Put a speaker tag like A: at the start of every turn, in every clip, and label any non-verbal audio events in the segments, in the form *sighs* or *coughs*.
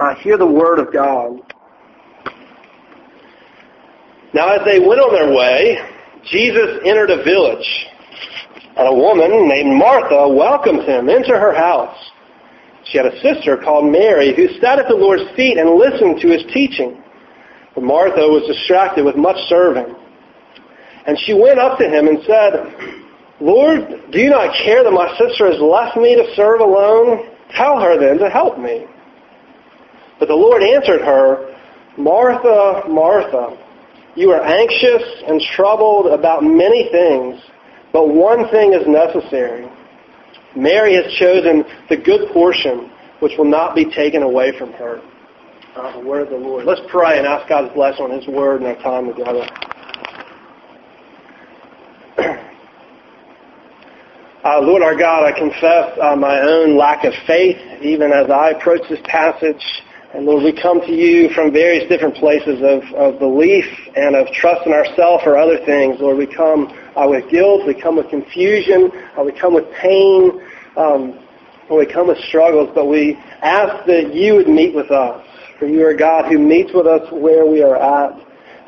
A: uh, hear the word of God. Now as they went on their way, Jesus entered a village, and a woman named Martha welcomed him into her house. She had a sister called Mary who sat at the Lord's feet and listened to his teaching. But Martha was distracted with much serving. And she went up to him and said, Lord, do you not care that my sister has left me to serve alone? Tell her then to help me. But the Lord answered her, Martha, Martha, you are anxious and troubled about many things, but one thing is necessary. Mary has chosen the good portion, which will not be taken away from her. Uh, the word of the Lord. Let's pray and ask God's blessing on His word and our time together. *clears throat* Uh, Lord our God, I confess uh, my own lack of faith even as I approach this passage. And Lord, we come to you from various different places of, of belief and of trust in ourselves or other things. Lord, we come uh, with guilt, we come with confusion, uh, we come with pain, um, we come with struggles, but we ask that you would meet with us. For you are God who meets with us where we are at.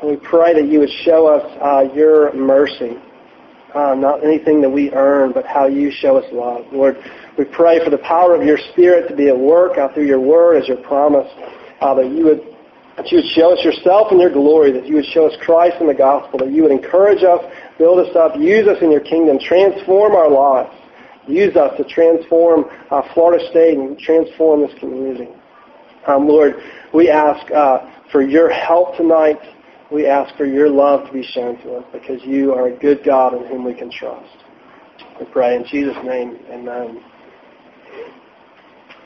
A: And we pray that you would show us uh, your mercy uh, not anything that we earn, but how you show us love. Lord, we pray for the power of your Spirit to be at work out through your word as your promise, uh, that you would that you would show us yourself and your glory, that you would show us Christ in the gospel, that you would encourage us, build us up, use us in your kingdom, transform our lives. Use us to transform uh, Florida State and transform this community. Um, Lord, we ask uh, for your help tonight we ask for your love to be shown to us because you are a good God in whom we can trust. We pray in Jesus' name, amen.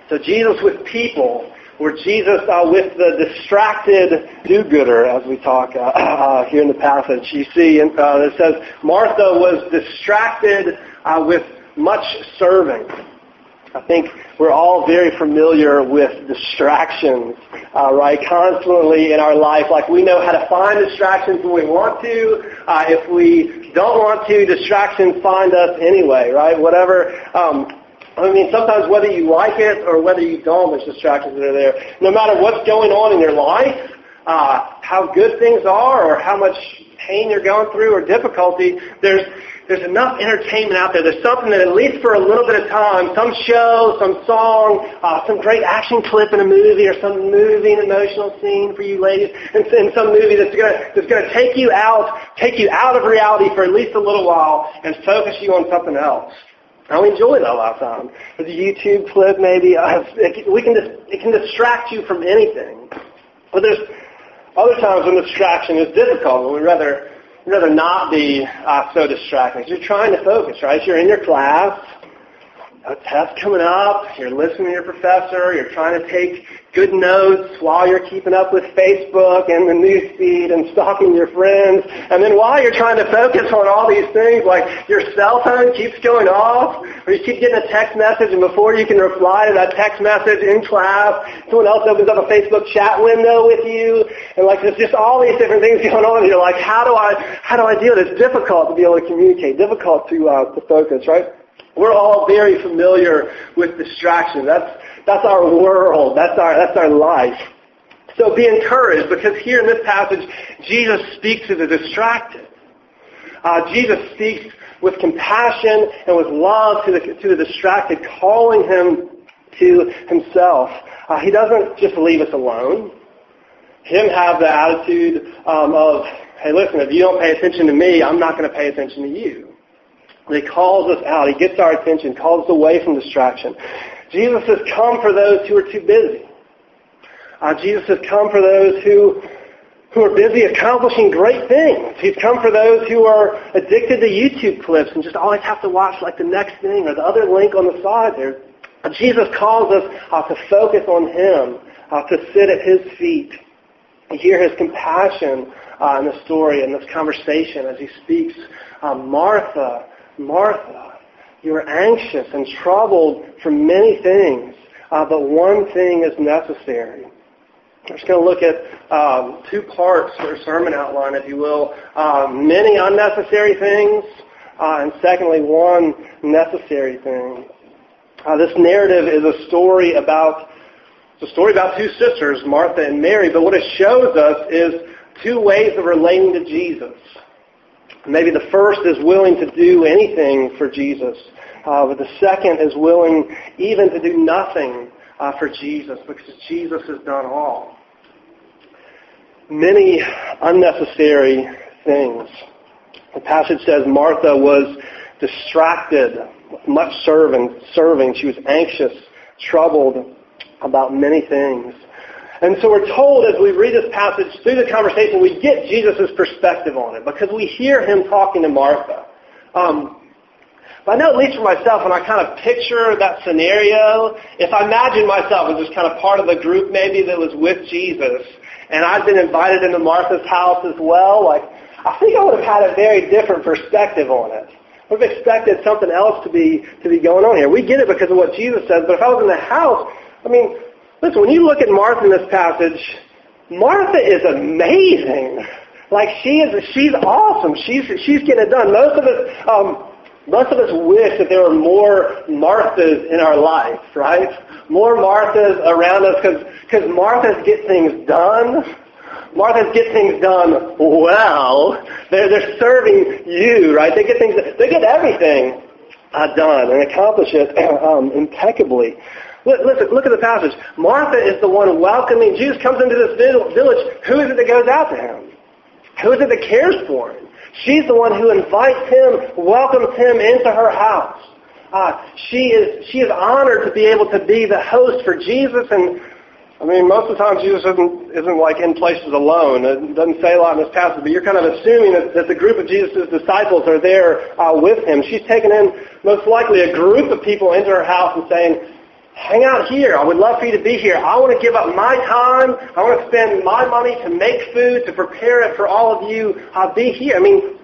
A: So Jesus with people, or Jesus uh, with the distracted do-gooder, as we talk uh, uh, here in the passage. You see, uh, it says Martha was distracted uh, with much serving. I think we're all very familiar with distractions, uh, right? Constantly in our life, like we know how to find distractions when we want to. Uh, if we don't want to, distractions find us anyway, right? Whatever. Um, I mean, sometimes whether you like it or whether you don't, there's distractions that are there. No matter what's going on in your life, uh, how good things are or how much pain you're going through or difficulty, there's there's enough entertainment out there. There's something that at least for a little bit of time, some show, some song, uh, some great action clip in a movie or some moving emotional scene for you ladies, and, and some movie that's gonna that's gonna take you out, take you out of reality for at least a little while and focus you on something else. I enjoy that a lot of a YouTube clip maybe. Uh, it, we can just, it can distract you from anything. But there's other times when distraction is difficult, and we'd rather rather not be uh, so distracting. You're trying to focus, right? You're in your class, a test coming up, you're listening to your professor, you're trying to take good notes while you're keeping up with Facebook and the news feed and stalking your friends. And then while you're trying to focus on all these things, like your cell phone keeps going off, or you keep getting a text message and before you can reply to that text message in class, someone else opens up a Facebook chat window with you, and like there's just all these different things *laughs* going on, and you're like, how do I, how do I deal? It's difficult to be able to communicate, difficult to, uh, to focus, right? We're all very familiar with distraction. That's, that's our world. That's our, that's our life. So be encouraged because here in this passage, Jesus speaks to the distracted. Uh, Jesus speaks with compassion and with love to the, to the distracted, calling him to himself. Uh, he doesn't just leave us alone. Him have the attitude um, of, hey, listen, if you don't pay attention to me, I'm not going to pay attention to you. He calls us out. He gets our attention, calls us away from distraction. Jesus has come for those who are too busy. Uh, Jesus has come for those who who are busy accomplishing great things. He's come for those who are addicted to YouTube clips and just always have to watch like the next thing or the other link on the side there. Uh, Jesus calls us uh, to focus on Him, uh, to sit at His feet, to hear His compassion uh, in the story and this conversation as He speaks. Uh, Martha, Martha, you are anxious and troubled for many things, uh, but one thing is necessary. I'm just going to look at um, two parts or sermon outline, if you will. Uh, many unnecessary things, uh, and secondly, one necessary thing. Uh, this narrative is a story about It's a story about two sisters, Martha and Mary, but what it shows us is two ways of relating to Jesus. Maybe the first is willing to do anything for Jesus, uh, but the second is willing even to do nothing uh, for Jesus because Jesus has done all. Many unnecessary things. The passage says Martha was distracted, much serving, serving. She was anxious, troubled about many things. And so we're told as we read this passage through the conversation, we get Jesus' perspective on it because we hear him talking to Martha. Um, but I know at least for myself, when I kind of picture that scenario, if I imagine myself as just kind of part of the group maybe that was with Jesus, and I'd been invited into Martha's house as well, like I think I would have had a very different perspective on it. I would have expected something else to be to be going on here. We get it because of what Jesus says, but if I was in the house, I mean, listen, when you look at Martha in this passage, Martha is amazing. Like she is, she's awesome. She's she's getting it done. Most of us, um, most of us wish that there were more Marthas in our life, right? More Marthas around us, because because Marthas get things done. Marthas get things done well. They're, they're serving you, right? They get things, they get everything uh, done and accomplish it um, impeccably. Listen, look at the passage. Martha is the one welcoming. Jesus comes into this village. Who is it that goes out to him? Who is it that cares for him? She's the one who invites him, welcomes him into her house. Uh, she is she is honored to be able to be the host for Jesus and I mean, most of the time Jesus isn't, isn't like in places alone. It doesn't say a lot in this passage, but you're kind of assuming that, that the group of Jesus' disciples are there uh, with him. She's taken in most likely a group of people into her house and saying, hang out here. I would love for you to be here. I want to give up my time. I want to spend my money to make food, to prepare it for all of you. I'll be here. I mean,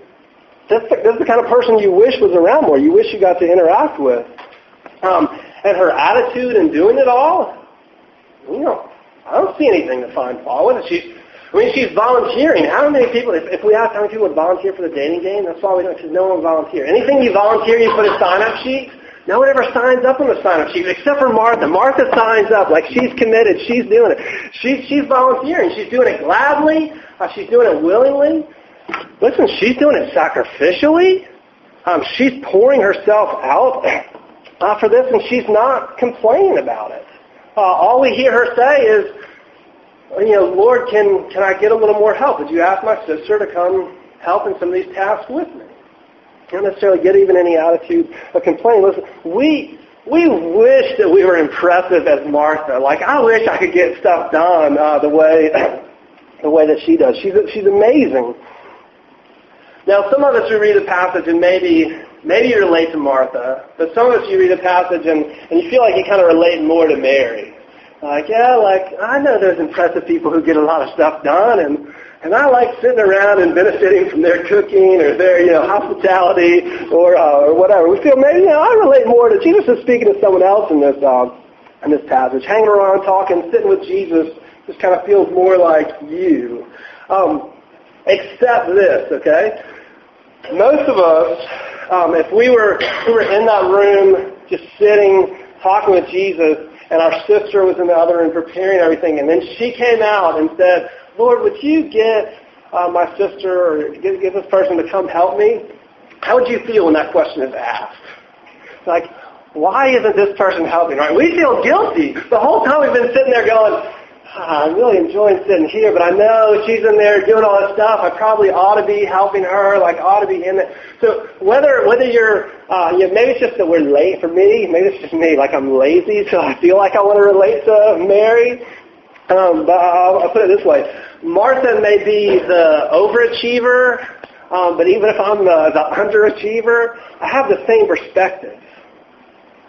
A: this, this is the kind of person you wish was around more. You wish you got to interact with. Um, and her attitude in doing it all, you know, I don't see anything to find fault with. She's, I mean, she's volunteering. How many people, if, if we ask how many people would volunteer for the dating game, that's why we don't, because no one volunteer. Anything you volunteer, you put a sign-up sheet. No one ever signs up on the sign-up sheet except for Martha. Martha signs up like she's committed. She's doing it. She's, she's volunteering. She's doing it gladly. Uh, she's doing it willingly. Listen, she's doing it sacrificially. Um, she's pouring herself out uh, for this, and she's not complaining about it. Uh, all we hear her say is, you know, Lord, can, can I get a little more help? Would you ask my sister to come help in some of these tasks with me? Don't necessarily get even any attitude of complaining. Listen, we, we wish that we were impressive as Martha. Like, I wish I could get stuff done uh, the way *coughs* the way that she does. She's, she's amazing. Now, some of us, we read the passage and maybe maybe you relate to Martha, but some of us, you read the passage and, and you feel like you kind of relate more to Mary. Like, yeah, like, I know there's impressive people who get a lot of stuff done, and, and I like sitting around and benefiting from their cooking or their, you know, hospitality or, uh, or whatever. We feel maybe, you know, I relate more to, Jesus is speaking to someone else in this, uh, in this passage. Hanging around, talking, sitting with Jesus just kind of feels more like you. Um, except this, okay? Most of us, um, if we were, if we were in that room just sitting, talking with Jesus, and our sister was in the other room preparing everything. And then she came out and said, Lord, would you get uh, my sister or get, get this person to come help me? How would you feel when that question is asked? Like, why isn't this person helping? Right? We feel guilty. The whole time we've been sitting there going, I'm really enjoying sitting here, but I know she's in there doing all this stuff. I probably ought to be helping her, like ought to be in it. So whether whether you're, uh, you know, maybe it's just that we're late for me. Maybe it's just me, like I'm lazy, so I feel like I want to relate to Mary. Um, but I'll, I'll put it this way: Martha may be the overachiever, um, but even if I'm the, the underachiever, I have the same perspective.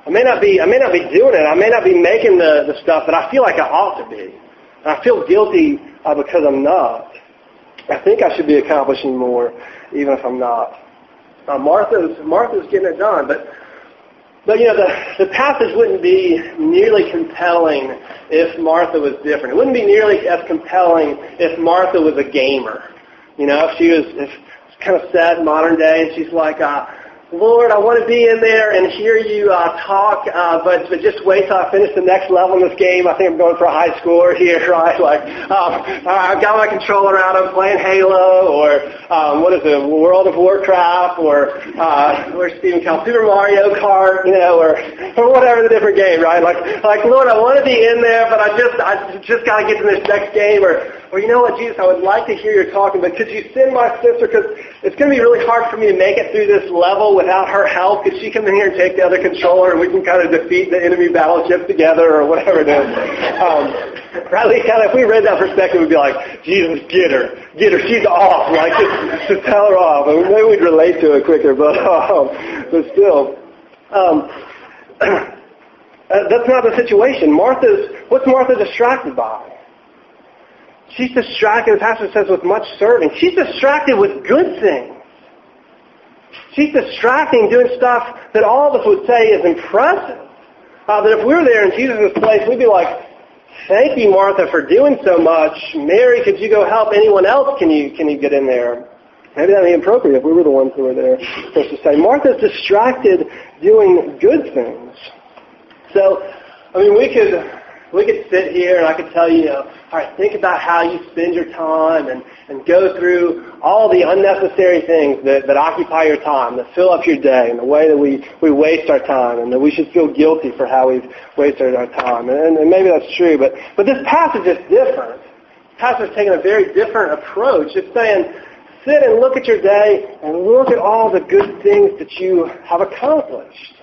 A: I may not be I may not be doing it. I may not be making the, the stuff, but I feel like I ought to be. And I feel guilty uh, because I'm not. I think I should be accomplishing more, even if I'm not. Uh, Martha's Martha's getting it done, but but you know the the passage wouldn't be nearly compelling if Martha was different. It wouldn't be nearly as compelling if Martha was a gamer. You know, if she was if kind of sad modern day, and she's like, uh, Lord, I want to be in there and hear you uh, talk, uh, but, but just wait till I finish the next level in this game. I think I'm going for a high score here, *laughs* right? Like, um, I've got my controller out, I'm playing Halo, or um, what is it, World of Warcraft, or uh, where's Stephen Cal, Super Mario Kart, you know, or or whatever the different game, right? Like, like Lord, I want to be in there, but I just I just got to get to this next game, or or you know what, Jesus, I would like to hear you talking, but could you send my sister? Because it's going to be really hard for me to make it through this level without her help. Could she come in here and take the other controller, and we can kind of defeat the enemy battleship together, or whatever it is. Um, or kind of, if we read that perspective, we'd be like, Jesus, get her, get her, she's off. Like, just, just tell her off. Mean, maybe we'd relate to it quicker, but *laughs* um, but still. Um, *clears throat* uh, that's not the situation. Martha's, what's Martha distracted by? She's distracted, the pastor says, with much serving. She's distracted with good things. She's distracting, doing stuff that all of us would say is impressive. Uh, that if we were there in Jesus' place, we'd be like, thank you, Martha, for doing so much. Mary, could you go help anyone else? Can you, can you get in there? Maybe that would be appropriate if we were the ones who were there. First to say, Martha's distracted doing good things. So, I mean, we could we could sit here and I could tell you, all right, think about how you spend your time and, and go through all the unnecessary things that, that occupy your time, that fill up your day, and the way that we, we waste our time, and that we should feel guilty for how we've wasted our time. And, and maybe that's true, but, but this passage is different. This passage is taking a very different approach. It's saying, sit and look at your day and look at all the good things that you have accomplished.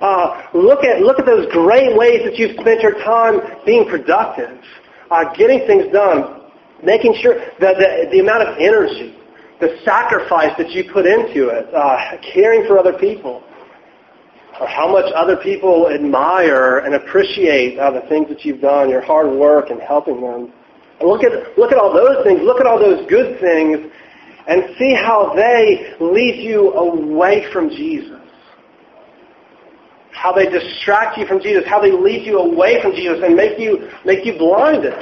A: Uh, look at look at those great ways that you've spent your time being productive, uh, getting things done, making sure that the, the amount of energy, the sacrifice that you put into it, uh, caring for other people, or how much other people admire and appreciate uh, the things that you've done, your hard work and helping them. Look at look at all those things. Look at all those good things, and see how they lead you away from Jesus how they distract you from Jesus, how they lead you away from Jesus and make you make you blinded.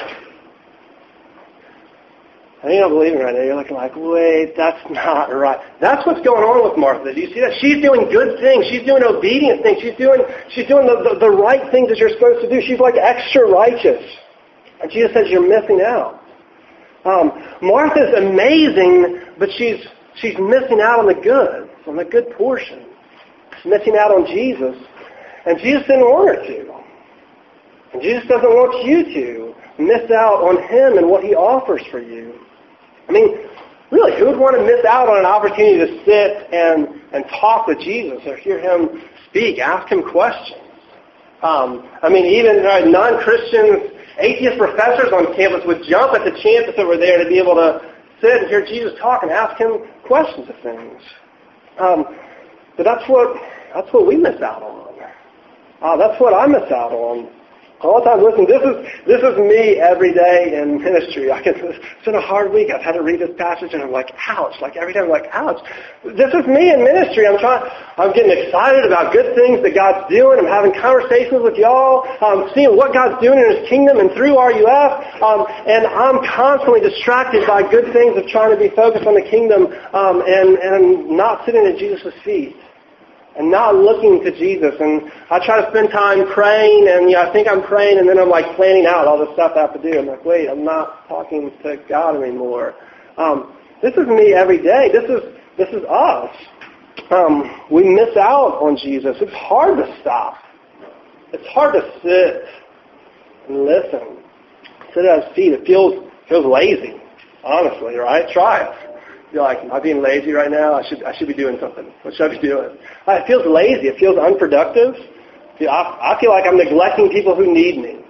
A: And you don't believe me right now. You're looking like, wait, that's *laughs* not right. That's what's going on with Martha. Do you see that? She's doing good things. She's doing obedient things. She's doing she's doing the, the, the right things that you're supposed to do. She's like extra righteous. And Jesus says you're missing out. Um, Martha's amazing, but she's she's missing out on the good, on the good portion. She's missing out on Jesus. And Jesus didn't want her to. And Jesus doesn't want you to miss out on Him and what He offers for you. I mean, really, who would want to miss out on an opportunity to sit and, and talk with Jesus or hear Him speak, ask Him questions? Um, I mean, even uh, non-Christians, atheist professors on campus would jump at the chance that were there to be able to sit and hear Jesus talk and ask Him questions of things. Um, but that's what that's what we miss out on. Uh, that's what I miss out on. All the time, listen, this is this is me every day in ministry. I can, it's been a hard week. I've had to read this passage, and I'm like, ouch! Like every time, I'm like, ouch! This is me in ministry. I'm trying. I'm getting excited about good things that God's doing. I'm having conversations with y'all. I'm seeing what God's doing in His kingdom and through RUF. Um, and I'm constantly distracted by good things of trying to be focused on the kingdom um, and and not sitting at Jesus' feet and not looking to Jesus. And I try to spend time praying, and you know, I think I'm praying, and then I'm like planning out all the stuff I have to do. I'm like, wait, I'm not talking to God anymore. Um, this is me every day. This is this is us. Um, we miss out on Jesus. It's hard to stop. It's hard to sit and listen. Sit at His feet. It feels feels lazy, honestly, right? Try it. You're like, am I being lazy right now? I should I should be doing something. What should I be doing? It feels lazy. It feels unproductive. I, I feel like I'm neglecting people who need me.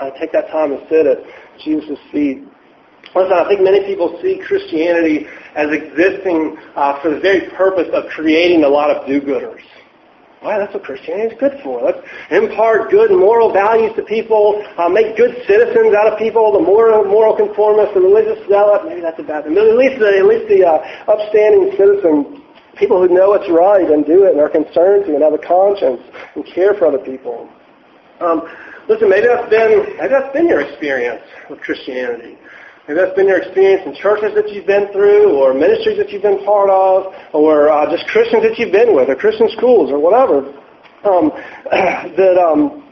A: I take that time to sit at Jesus' feet. Listen, I think many people see Christianity as existing uh, for the very purpose of creating a lot of do-gooders. Well, that's what Christianity is good for. Let's impart good moral values to people, uh, make good citizens out of people, the moral, moral conformist, the religious zealot. Maybe that's a bad thing. But at least the, at least the uh, upstanding citizen, people who know what's right and do it and are concerned to and have a conscience and care for other people. Um, listen, maybe that's been maybe that's been your experience with Christianity. Maybe that's been your experience in churches that you've been through, or ministries that you've been part of, or uh, just Christians that you've been with, or Christian schools, or whatever. Um, *clears throat* that um,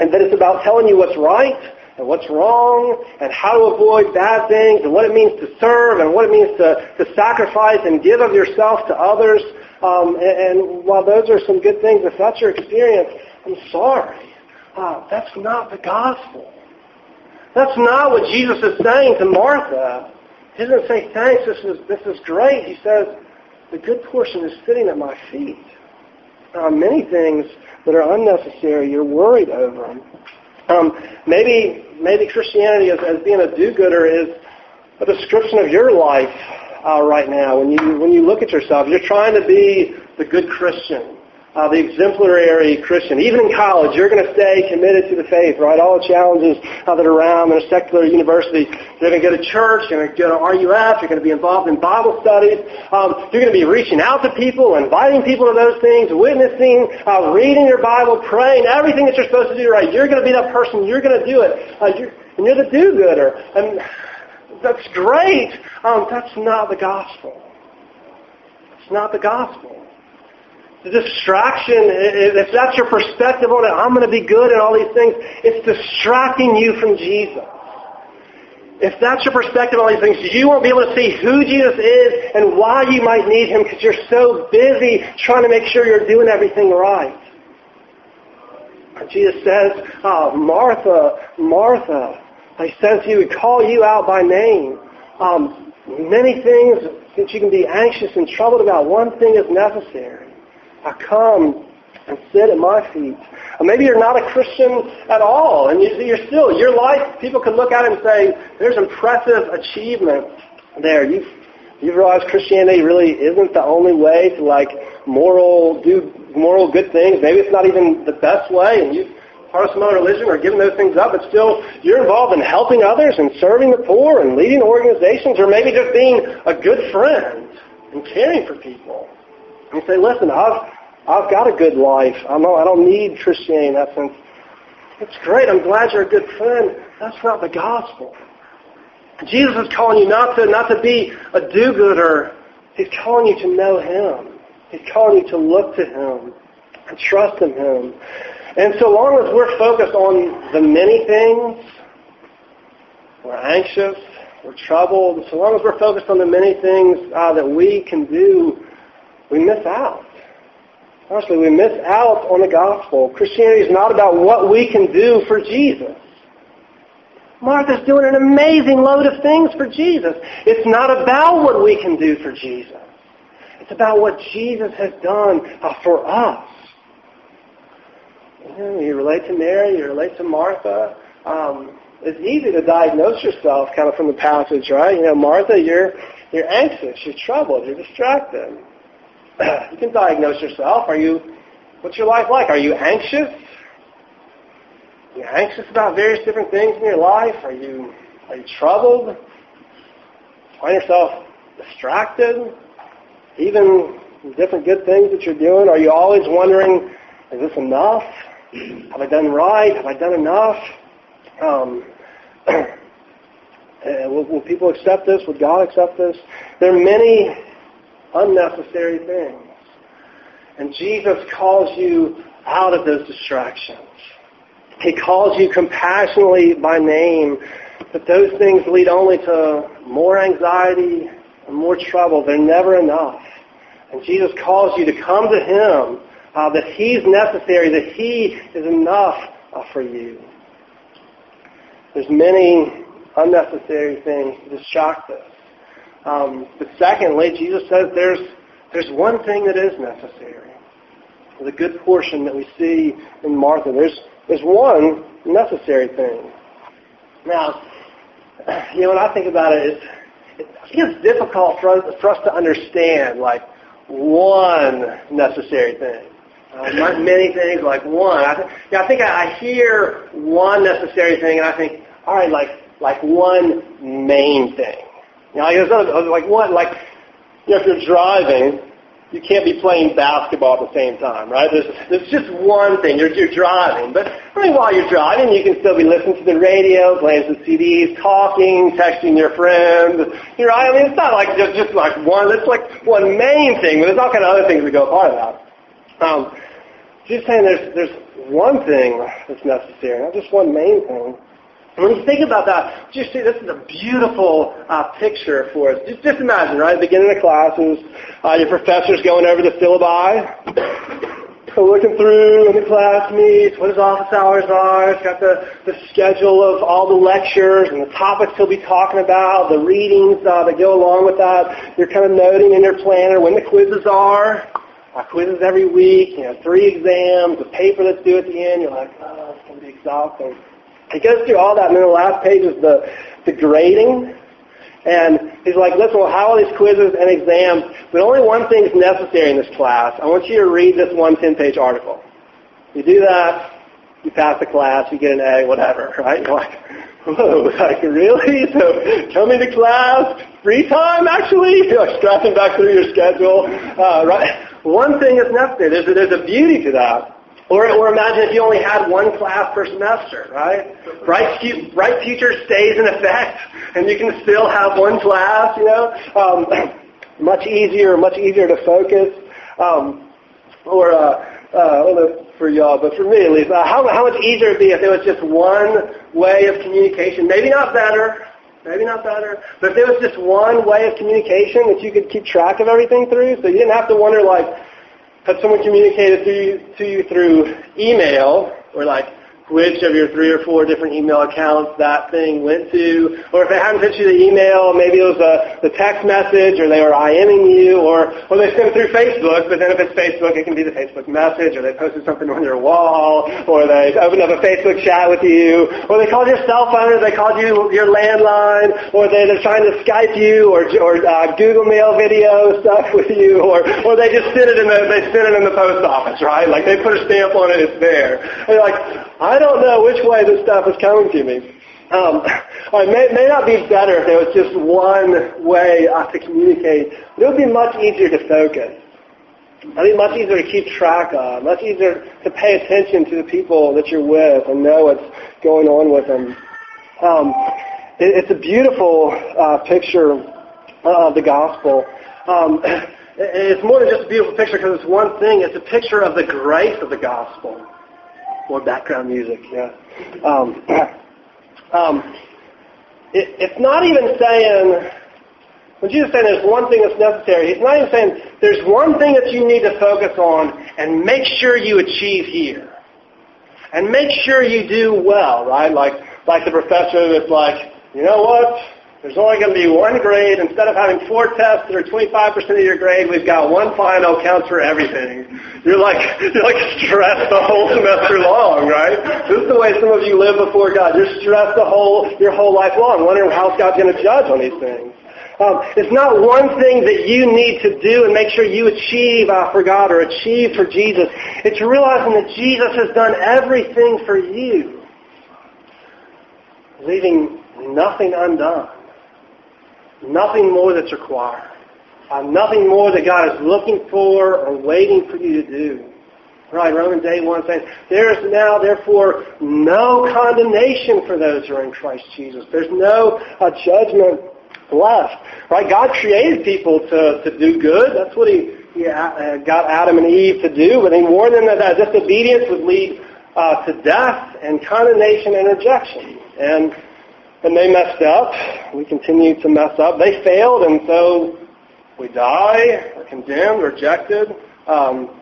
A: and that it's about telling you what's right and what's wrong and how to avoid bad things and what it means to serve and what it means to, to sacrifice and give of yourself to others. Um, and, and while those are some good things, if that's your experience, I'm sorry. Uh, that's not the gospel. That's not what Jesus is saying to Martha. He doesn't say, thanks, this is, this is great. He says, the good portion is sitting at my feet. Uh, many things that are unnecessary, you're worried over them. Um, maybe, maybe Christianity as, as being a do-gooder is a description of your life uh, right now. When you, when you look at yourself, you're trying to be the good Christian uh, the exemplary Christian. Even in college, you're going to stay committed to the faith, right? All the challenges uh, that are around in a secular university. You're going to go to church. You're going to go to RUF. You're going to be involved in Bible studies. Um, you're going to be reaching out to people, inviting people to those things, witnessing, uh, reading your Bible, praying, everything that you're supposed to do, right? You're going to be that person. You're going to do it. Uh, you're, and you're the do-gooder. And that's great. Um, that's not the gospel. It's not the gospel the distraction, if that's your perspective on it, I'm going to be good and all these things, it's distracting you from Jesus. If that's your perspective on these things, you won't be able to see who Jesus is and why you might need him because you're so busy trying to make sure you're doing everything right. Jesus says, oh, Martha, Martha, he says he would call you out by name. Um, many things that you can be anxious and troubled about. One thing is necessary. I come and sit at my feet. Or maybe you're not a Christian at all, and you're still, your life, people can look at it and say, there's impressive achievement there. You've, you've realized Christianity really isn't the only way to like moral, do moral good things. Maybe it's not even the best way, and you've part of some other religion or giving those things up, but still you're involved in helping others and serving the poor and leading organizations or maybe just being a good friend and caring for people. And you say, listen, I've, I've got a good life. I'm I don't need Christianity in that sense. It's great. I'm glad you're a good friend. That's not the gospel. Jesus is calling you not to, not to be a do-gooder. He's calling you to know Him. He's calling you to look to Him and trust in Him. And so long as we're focused on the many things, we're anxious, we're troubled, so long as we're focused on the many things uh, that we can do we miss out. Honestly, we miss out on the gospel. Christianity is not about what we can do for Jesus. Martha's doing an amazing load of things for Jesus. It's not about what we can do for Jesus. It's about what Jesus has done uh, for us. You, know, you relate to Mary, you relate to Martha. Um, it's easy to diagnose yourself kind of from the passage, right? You know, Martha, you're, you're anxious, you're troubled, you're distracted. *clears throat* you can diagnose yourself. Are you, what's your life like? Are you anxious? Are you anxious about various different things in your life? Are you, are you troubled? Find yourself distracted? Even different good things that you're doing? Are you always wondering, is this enough? *clears throat* Have I done right? Have I done enough? Um, *clears throat* will, will people accept this? Would God accept this? There are many unnecessary things. And Jesus calls you out of those distractions. He calls you compassionately by name, but those things lead only to more anxiety and more trouble. They're never enough. And Jesus calls you to come to Him, uh, that He's necessary, that He is enough uh, for you. There's many unnecessary things to distract us. Um, but secondly, Jesus says there's, there's one thing that is necessary. The good portion that we see in Martha, there's, there's one necessary thing. Now, you know, when I think about it, it's, it, it's difficult for us, for us to understand, like, one necessary thing. Uh, not many things, like one. I, th- yeah, I think I, I hear one necessary thing, and I think, all right, like, like one main thing. You know, like, like what, like, you know, if you're driving, you can't be playing basketball at the same time, right? There's, there's just one thing. You're, you're driving. But I mean, while you're driving, you can still be listening to the radio, playing some CDs, talking, texting your friends. You know, I mean, it's not like just, just like one, it's like one main thing, but there's all kind of other things that go part of that. Um, just saying there's, there's one thing that's necessary, not just one main thing. When you think about that, just see this is a beautiful uh, picture for us. Just, just imagine, right? Beginning of classes, uh, your professor's going over the syllabi, looking through when the class meets, what his office hours are. It's got the, the schedule of all the lectures and the topics he'll be talking about, the readings uh, that go along with that. You're kind of noting in your planner when the quizzes are. Uh, quizzes every week, you know, three exams, a paper that's due at the end. You're like, oh, it's going to be exhausting. He goes through all that, and then the last page is the, the grading. And he's like, listen, we'll have all these quizzes and exams, but only one thing is necessary in this class. I want you to read this one 10-page article. You do that, you pass the class, you get an A, whatever, *laughs* right? You're like, whoa, *laughs* like really? *laughs* So coming to class, free time actually? You're like stressing back through your schedule, uh, right? One thing is necessary. There's a, there's a beauty to that. Or, or imagine if you only had one class per semester, right? Bright, bright future stays in effect, and you can still have one class, you know? Um, *clears throat* much easier, much easier to focus. Um, or, uh, uh, I don't know for y'all, but for me at least, uh, how, how much easier it would be if there was just one way of communication? Maybe not better, maybe not better, but if there was just one way of communication that you could keep track of everything through, so you didn't have to wonder like, had someone communicated to you, to you through email or like which of your three or four different email accounts that thing went to, or if they hadn't sent you the email, maybe it was a, the text message, or they were IMing you, or, or they sent through Facebook, but then if it's Facebook, it can be the Facebook message, or they posted something on your wall, or they opened up a Facebook chat with you, or they called your cell phone, or they called you your landline, or they, they're trying to Skype you, or, or uh, Google Mail video stuff *laughs* with you, or, or they just sent it in the, they sent it in the post office, right? Like they put a stamp on it, it's there. And you're like, I don't know which way this stuff is coming to me. Um, it may, may not be better if there was just one way to communicate, but it would be much easier to focus. I think much easier to keep track of, much easier to pay attention to the people that you're with and know what's going on with them. Um, it, it's a beautiful uh, picture of the gospel. Um, it's more than just a beautiful picture because it's one thing. It's a picture of the grace of the gospel. More background music, yeah. Um, *clears throat* um, it, it's not even saying, when Jesus saying there's one thing that's necessary, he's not even saying there's one thing that you need to focus on and make sure you achieve here. And make sure you do well, right? Like, like the professor that's like, you know what? There's only going to be one grade. Instead of having four tests that are 25% of your grade, we've got one final counts for everything. You're like, *laughs* you're like stressed the whole semester long, right? This is the way some of you live before God. You're stressed the whole, your whole life long, wondering how God's going to judge on these things. Um, it's not one thing that you need to do and make sure you achieve uh, for God or achieve for Jesus. It's realizing that Jesus has done everything for you, leaving nothing undone. Nothing more that's required. Uh, nothing more that God is looking for or waiting for you to do. Right, Romans 8, 1 says, There is now, therefore, no condemnation for those who are in Christ Jesus. There's no uh, judgment left. Right, God created people to, to do good. That's what he, he uh, got Adam and Eve to do. But he warned them that, that disobedience would lead uh, to death and condemnation and rejection. And and they messed up. We continue to mess up. They failed, and so we die, are condemned, rejected, um,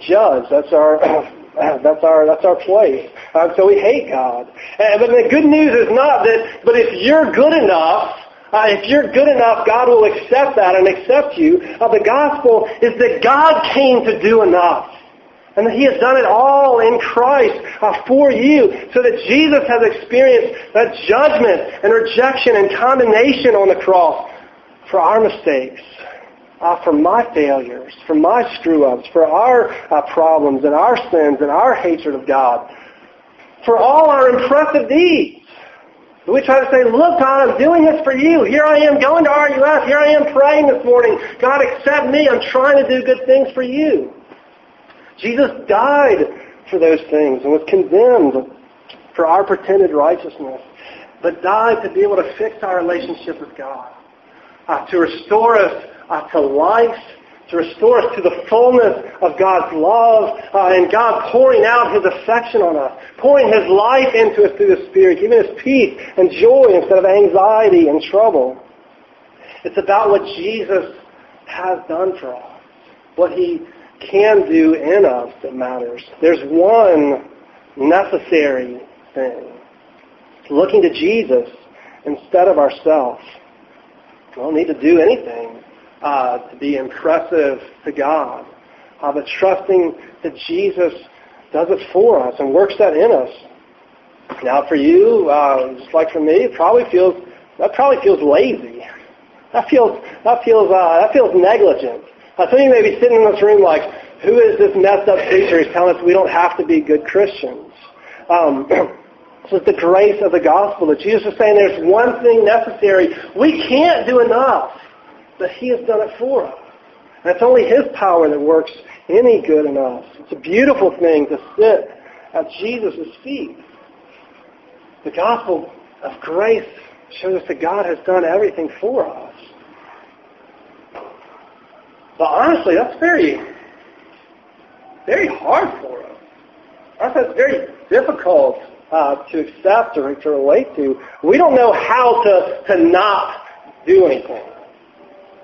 A: judged. That's our *clears throat* that's our that's our place. Uh, so we hate God. And, but the good news is not that. But if you're good enough. Uh, if you're good enough, God will accept that and accept you. Uh, the gospel is that God came to do enough. And that He has done it all in Christ uh, for you so that Jesus has experienced that judgment and rejection and condemnation on the cross for our mistakes, uh, for my failures, for my screw-ups, for our uh, problems and our sins and our hatred of God, for all our impressive deeds. We try to say, look, God, I'm doing this for you. Here I am going to RUF. Here I am praying this morning. God, accept me. I'm trying to do good things for you. Jesus died for those things and was condemned for our pretended righteousness, but died to be able to fix our relationship with God, uh, to restore us uh, to life, to restore us to the fullness of God's love uh, and God pouring out His affection on us, pouring His life into us through the Spirit, giving us peace and joy instead of anxiety and trouble. It's about what Jesus has done for us, what He can do in us that matters. There's one necessary thing. looking to Jesus instead of ourselves. We don't need to do anything uh, to be impressive to God, uh, but trusting that Jesus does it for us and works that in us. Now, for you, uh, just like for me, it probably feels that probably feels lazy. *laughs* That feels that feels uh, that feels negligent. Uh, some of you may be sitting in this room like, who is this messed up preacher who's telling us we don't have to be good Christians? Um, *clears throat* so it's the grace of the gospel that Jesus is saying there's one thing necessary. We can't do enough but He has done it for us. And it's only His power that works any good in us. It's a beautiful thing to sit at Jesus' feet. The gospel of grace shows us that God has done everything for us. But honestly, that's very, very hard for us. That's very difficult uh, to accept or to relate to. We don't know how to, to not do anything.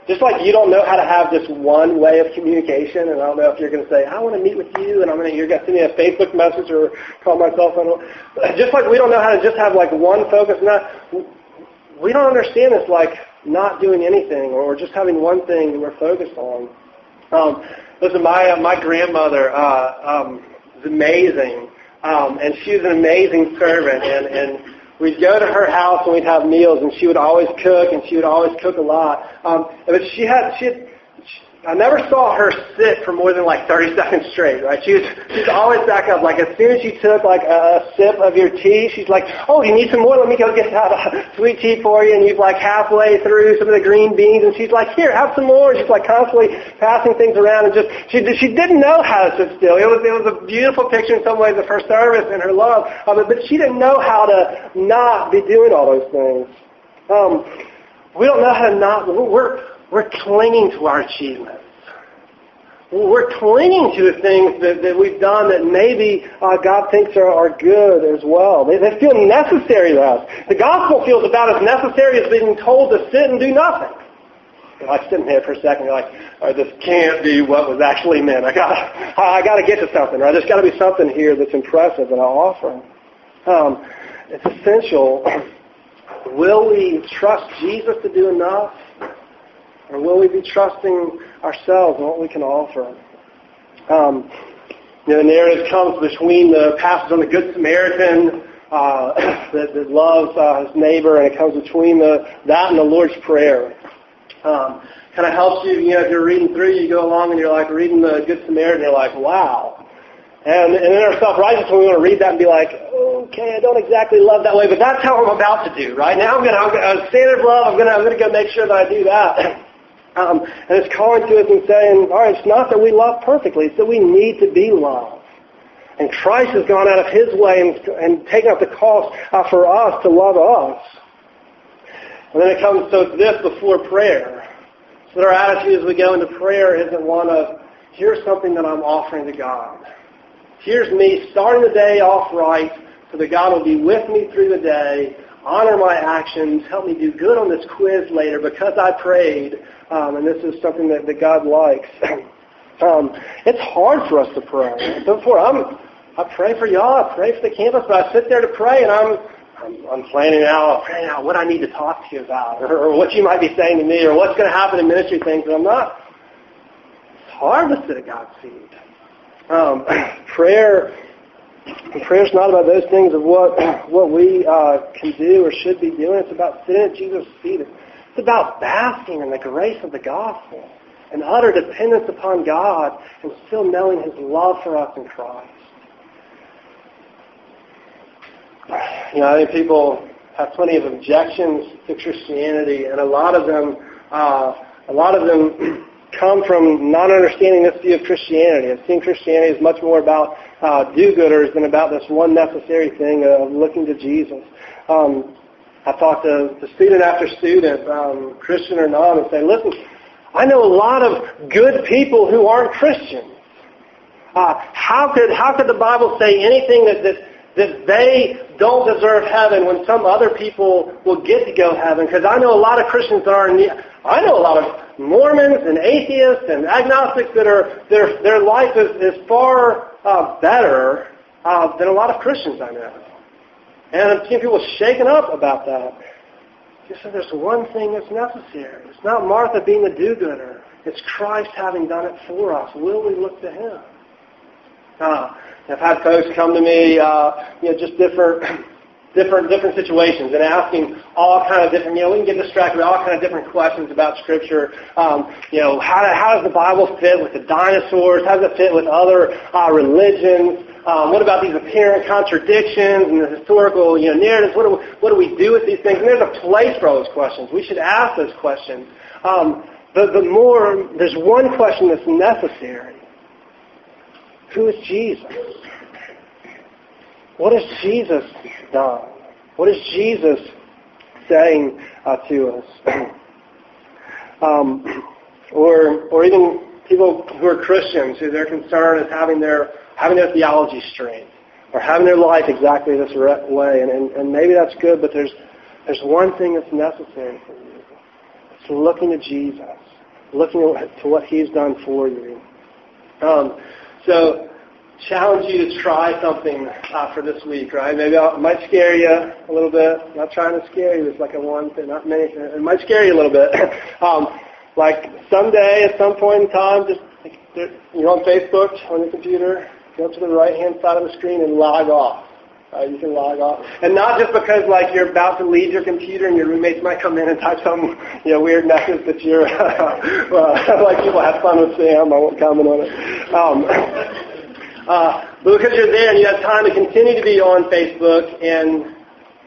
A: Just like you don't know how to have just one way of communication, and I don't know if you're going to say, I want to meet with you, and I'm going to, you're going to send me a Facebook message or call my cell phone. Just like we don't know how to just have like one focus. Not, we don't understand this like not doing anything or just having one thing that we're focused on. Um, listen, my, uh, my grandmother uh, um, is amazing, um, and she's an amazing servant, and, and we'd go to her house and we'd have meals, and she would always cook, and she would always cook a lot. Um, but she had she had I never saw her sit for more than like 30 *laughs* seconds straight, right? She was, she's always back up. Like as soon as she took like a, a sip of your tea, she's like, oh, you need some more? Let me go get that uh, *laughs* sweet tea for you. And you've like halfway through some of the green beans and she's like, here, have some more. And she's like constantly passing things around and just, she, she didn't know how to sit still. It was, it was a beautiful picture in some ways of her service and her love. Um, but she didn't know how to not be doing all those things. Um, we don't know how to not, we're, we're clinging to our achievements. We're clinging to the things that, that we've done that maybe uh, God thinks are, are good as well. They, they feel necessary to us. The gospel feels about as necessary as being told to sit and do nothing. You're like sitting there for a second, you're like, oh, this can't be what was actually meant. I got, *laughs* I got to get to something, right? There's got to be something here that's impressive that I'll offer. Um, it's essential. *clears throat* Will we trust Jesus to do enough? Or will we be trusting ourselves and what we can offer? Um, you know, the narrative comes between the passage on the Good Samaritan uh, *coughs* that, that, loves uh, his neighbor, and it comes between the, that and the Lord's Prayer. Um, kind of helps you, you know, if you're reading through, you go along and you're like reading the Good Samaritan, you're like, wow. And, and in our self-righteousness, we want to read that and be like, okay, I don't exactly love that way, but that's how I'm about to do, right? Now I'm going to, I'm going to standard of love, I'm going to, I'm going to go make sure that I do that. Um, and it's calling to us and saying, all right, it's not that we love perfectly, it's that we need to be loved. And Christ has gone out of his way and, and taken up the cost uh, for us to love us. And then it comes to this before prayer. So that our attitude as we go into prayer isn't one of, here's something that I'm offering to God. Here's me starting the day off right so that God will be with me through the day, honor my actions, help me do good on this quiz later because I prayed, um, and this is something that, that God likes. *clears throat* um, it's hard for us to pray. Before I'm, I pray for y'all, I pray for the campus, but I sit there to pray, and I'm I'm, I'm planning out, planning out what I need to talk to you about, or, *laughs* or what you might be saying to me, or what's going to happen in ministry things, and I'm not. It's hard to sit at God's feet. Um, *clears throat* prayer prayer is not about those things of what *clears throat* what we uh, can do or should be doing. It's about sitting at Jesus' feet. It's about basking in the grace of the gospel and utter dependence upon God and still knowing His love for us in Christ. *sighs* You know, I think people have plenty of objections to Christianity, and a lot of them, uh, a lot of them *clears throat* come from not understanding this view of Christianity. I've seen Christianity is much more about uh, do-gooders than about this one necessary thing of looking to Jesus. Um, I talk to, to student after student, um, Christian or non, and say, listen, I know a lot of good people who aren't Christians. Uh, how could how could the Bible say anything that, that that they don't deserve heaven when some other people will get to go heaven? Because I know a lot of Christians that are. I know a lot of Mormons and atheists and agnostics that are their their life is is far uh, better uh, than a lot of Christians I know. And I've seen people shaken up about that. He said there's one thing that's necessary. It's not Martha being a do-gooder. It's Christ having done it for us. Will we look to Him? Uh, I've had folks come to me, uh, you know, just different, *clears throat* different, different situations, and asking all kind of different. You know, we can get distracted with all kind of different questions about Scripture. Um, you know, how, how does the Bible fit with the dinosaurs? How does it fit with other uh, religions? Um, what about these apparent contradictions and the historical you know, narratives? What do, we, what do we do with these things? And there's a place for all those questions. We should ask those questions. Um, but the more, there's one question that's necessary. Who is Jesus? What has Jesus done? What is Jesus saying uh, to us? *clears throat* um, or, or even people who are Christians, who their concern is having their having their theology straight, or having their life exactly this way. And, and, and maybe that's good, but there's there's one thing that's necessary for you. It's looking to Jesus, looking to what He's done for you. Um, so challenge you to try something uh, for this week, right? Maybe I might scare you a little bit. I'm not trying to scare you. It's like a one thing, not many. It might scare you a little bit. *laughs* um, like someday, at some point in time, just you're on Facebook on your computer, go to the right-hand side of the screen and log off. Uh, you can log off, and not just because like you're about to leave your computer and your roommates might come in and type some you know weird message that you're well, *laughs* *laughs* like people have fun with Sam. I won't comment on it. Um, *laughs* uh, but because you're there and you have time to continue to be on Facebook and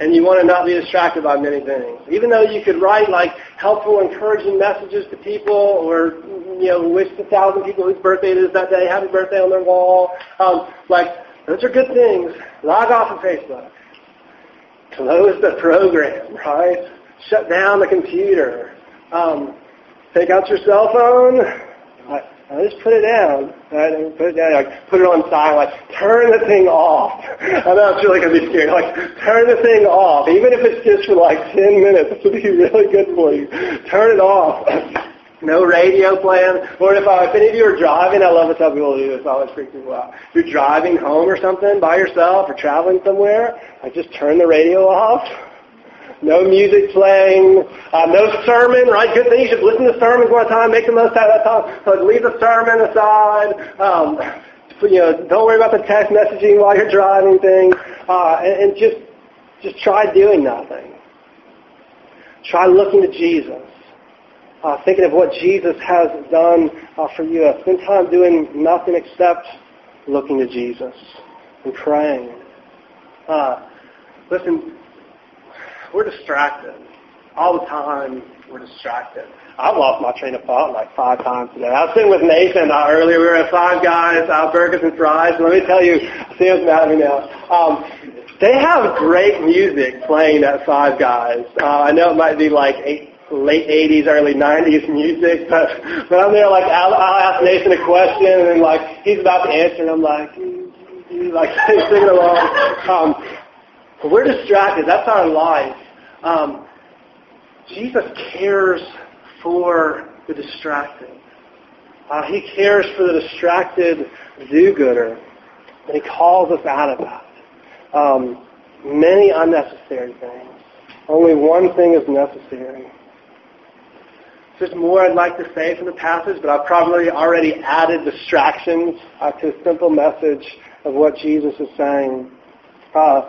A: and you want to not be distracted by many things. Even though you could write like helpful, encouraging messages to people or, you know, wish the thousand people whose birthday it is that day happy birthday on their wall. Um, like, those are good things. Log off of Facebook. Close the program, right? Shut down the computer. Um, take out your cell phone I just put it down. Right? Put it down. Like, put it on silent. Turn the thing off. *laughs* I know it's really going to be scary. Like, turn the thing off. Even if it's just for like 10 minutes, *laughs* this will be really good for you. Turn it off. *laughs* no radio playing. Or if, uh, if any of you are driving, I love to tell people to do this. I always freak people out. If you're driving home or something by yourself or traveling somewhere, like just turn the radio off no music playing, uh, no sermon, right? Good thing you should listen to sermons one time, make the most out of that time. So leave the sermon aside. Um, you know, don't worry about the text messaging while you're driving things, uh, and, and just just try doing nothing. Try looking to Jesus. Uh, thinking of what Jesus has done uh, for you. Spend time doing nothing except looking to Jesus and praying. Uh, listen, we're distracted. All the time, we're distracted. I've lost my train of thought like five times today. I was sitting with Nathan uh, earlier. We were at Five Guys, uh, Burgers and Fries. Let me tell you, Sam's mad at me now. Um, they have great music playing at Five Guys. Uh, I know it might be like eight, late 80s, early 90s music, *laughs* but, but I'm there like, I'll, I'll ask Nathan a question and like, he's about to answer and I'm like, *laughs* like *laughs* singing along. Um, we're distracted. That's our life. Um, Jesus cares for the distracted. Uh, he cares for the distracted do-gooder. And he calls us out of that. Um, many unnecessary things. Only one thing is necessary. There's more I'd like to say from the passage, but I've probably already added distractions uh, to a simple message of what Jesus is saying. Uh,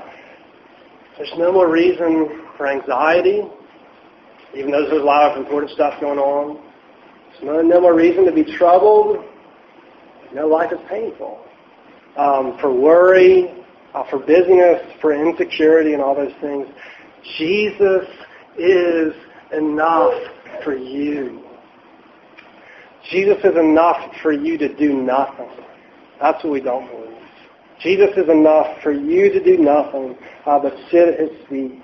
A: there's no more reason for anxiety, even though there's a lot of important stuff going on. There's no, more reason to be troubled. No life is painful. Um, for worry, uh, for busyness, for insecurity, and all those things. Jesus is enough for you. Jesus is enough for you to do nothing. That's what we don't believe. Jesus is enough for you to do nothing uh, but sit at his feet.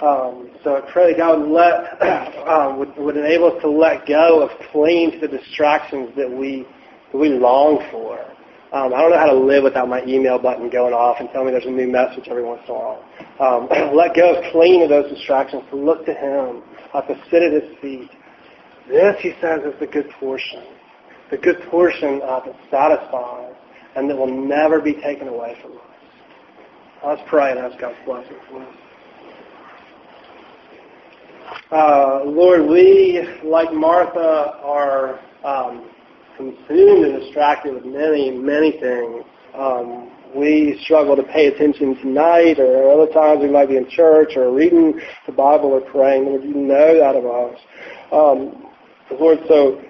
A: Um, so I pray that God would let *clears throat* um, would, would enable us to let go of clinging to the distractions that we that we long for. Um, I don't know how to live without my email button going off and telling me there's a new message every once in a while. Um, *clears throat* let go of clinging to those distractions, to look to Him, uh, to sit at His feet. This, He says, is the good portion. The good portion uh, that satisfies and that will never be taken away from us. Let's pray and ask God's blessing for us. Uh, Lord, we, like Martha, are um, consumed and distracted with many, many things. Um, we struggle to pay attention tonight or other times we might be in church or reading the Bible or praying. Lord, you know that of us. Um, Lord, so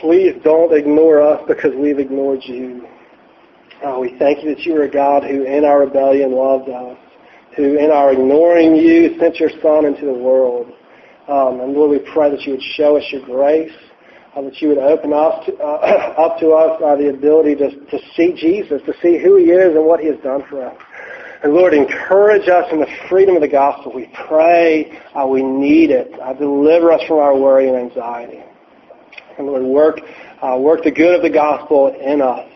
A: please don't ignore us because we've ignored you. Oh, we thank you that you are a God who in our rebellion loved us, who in our ignoring you sent your Son into the world. Um, and Lord, we pray that you would show us your grace, uh, that you would open us to, uh, *coughs* up to us uh, the ability to, to see Jesus, to see who he is and what he has done for us. And Lord, encourage us in the freedom of the gospel. We pray uh, we need it. Uh, deliver us from our worry and anxiety. And Lord, work, uh, work the good of the gospel in us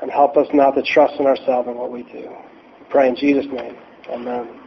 A: and help us not to trust in ourselves and what we do. We pray in Jesus' name. Amen.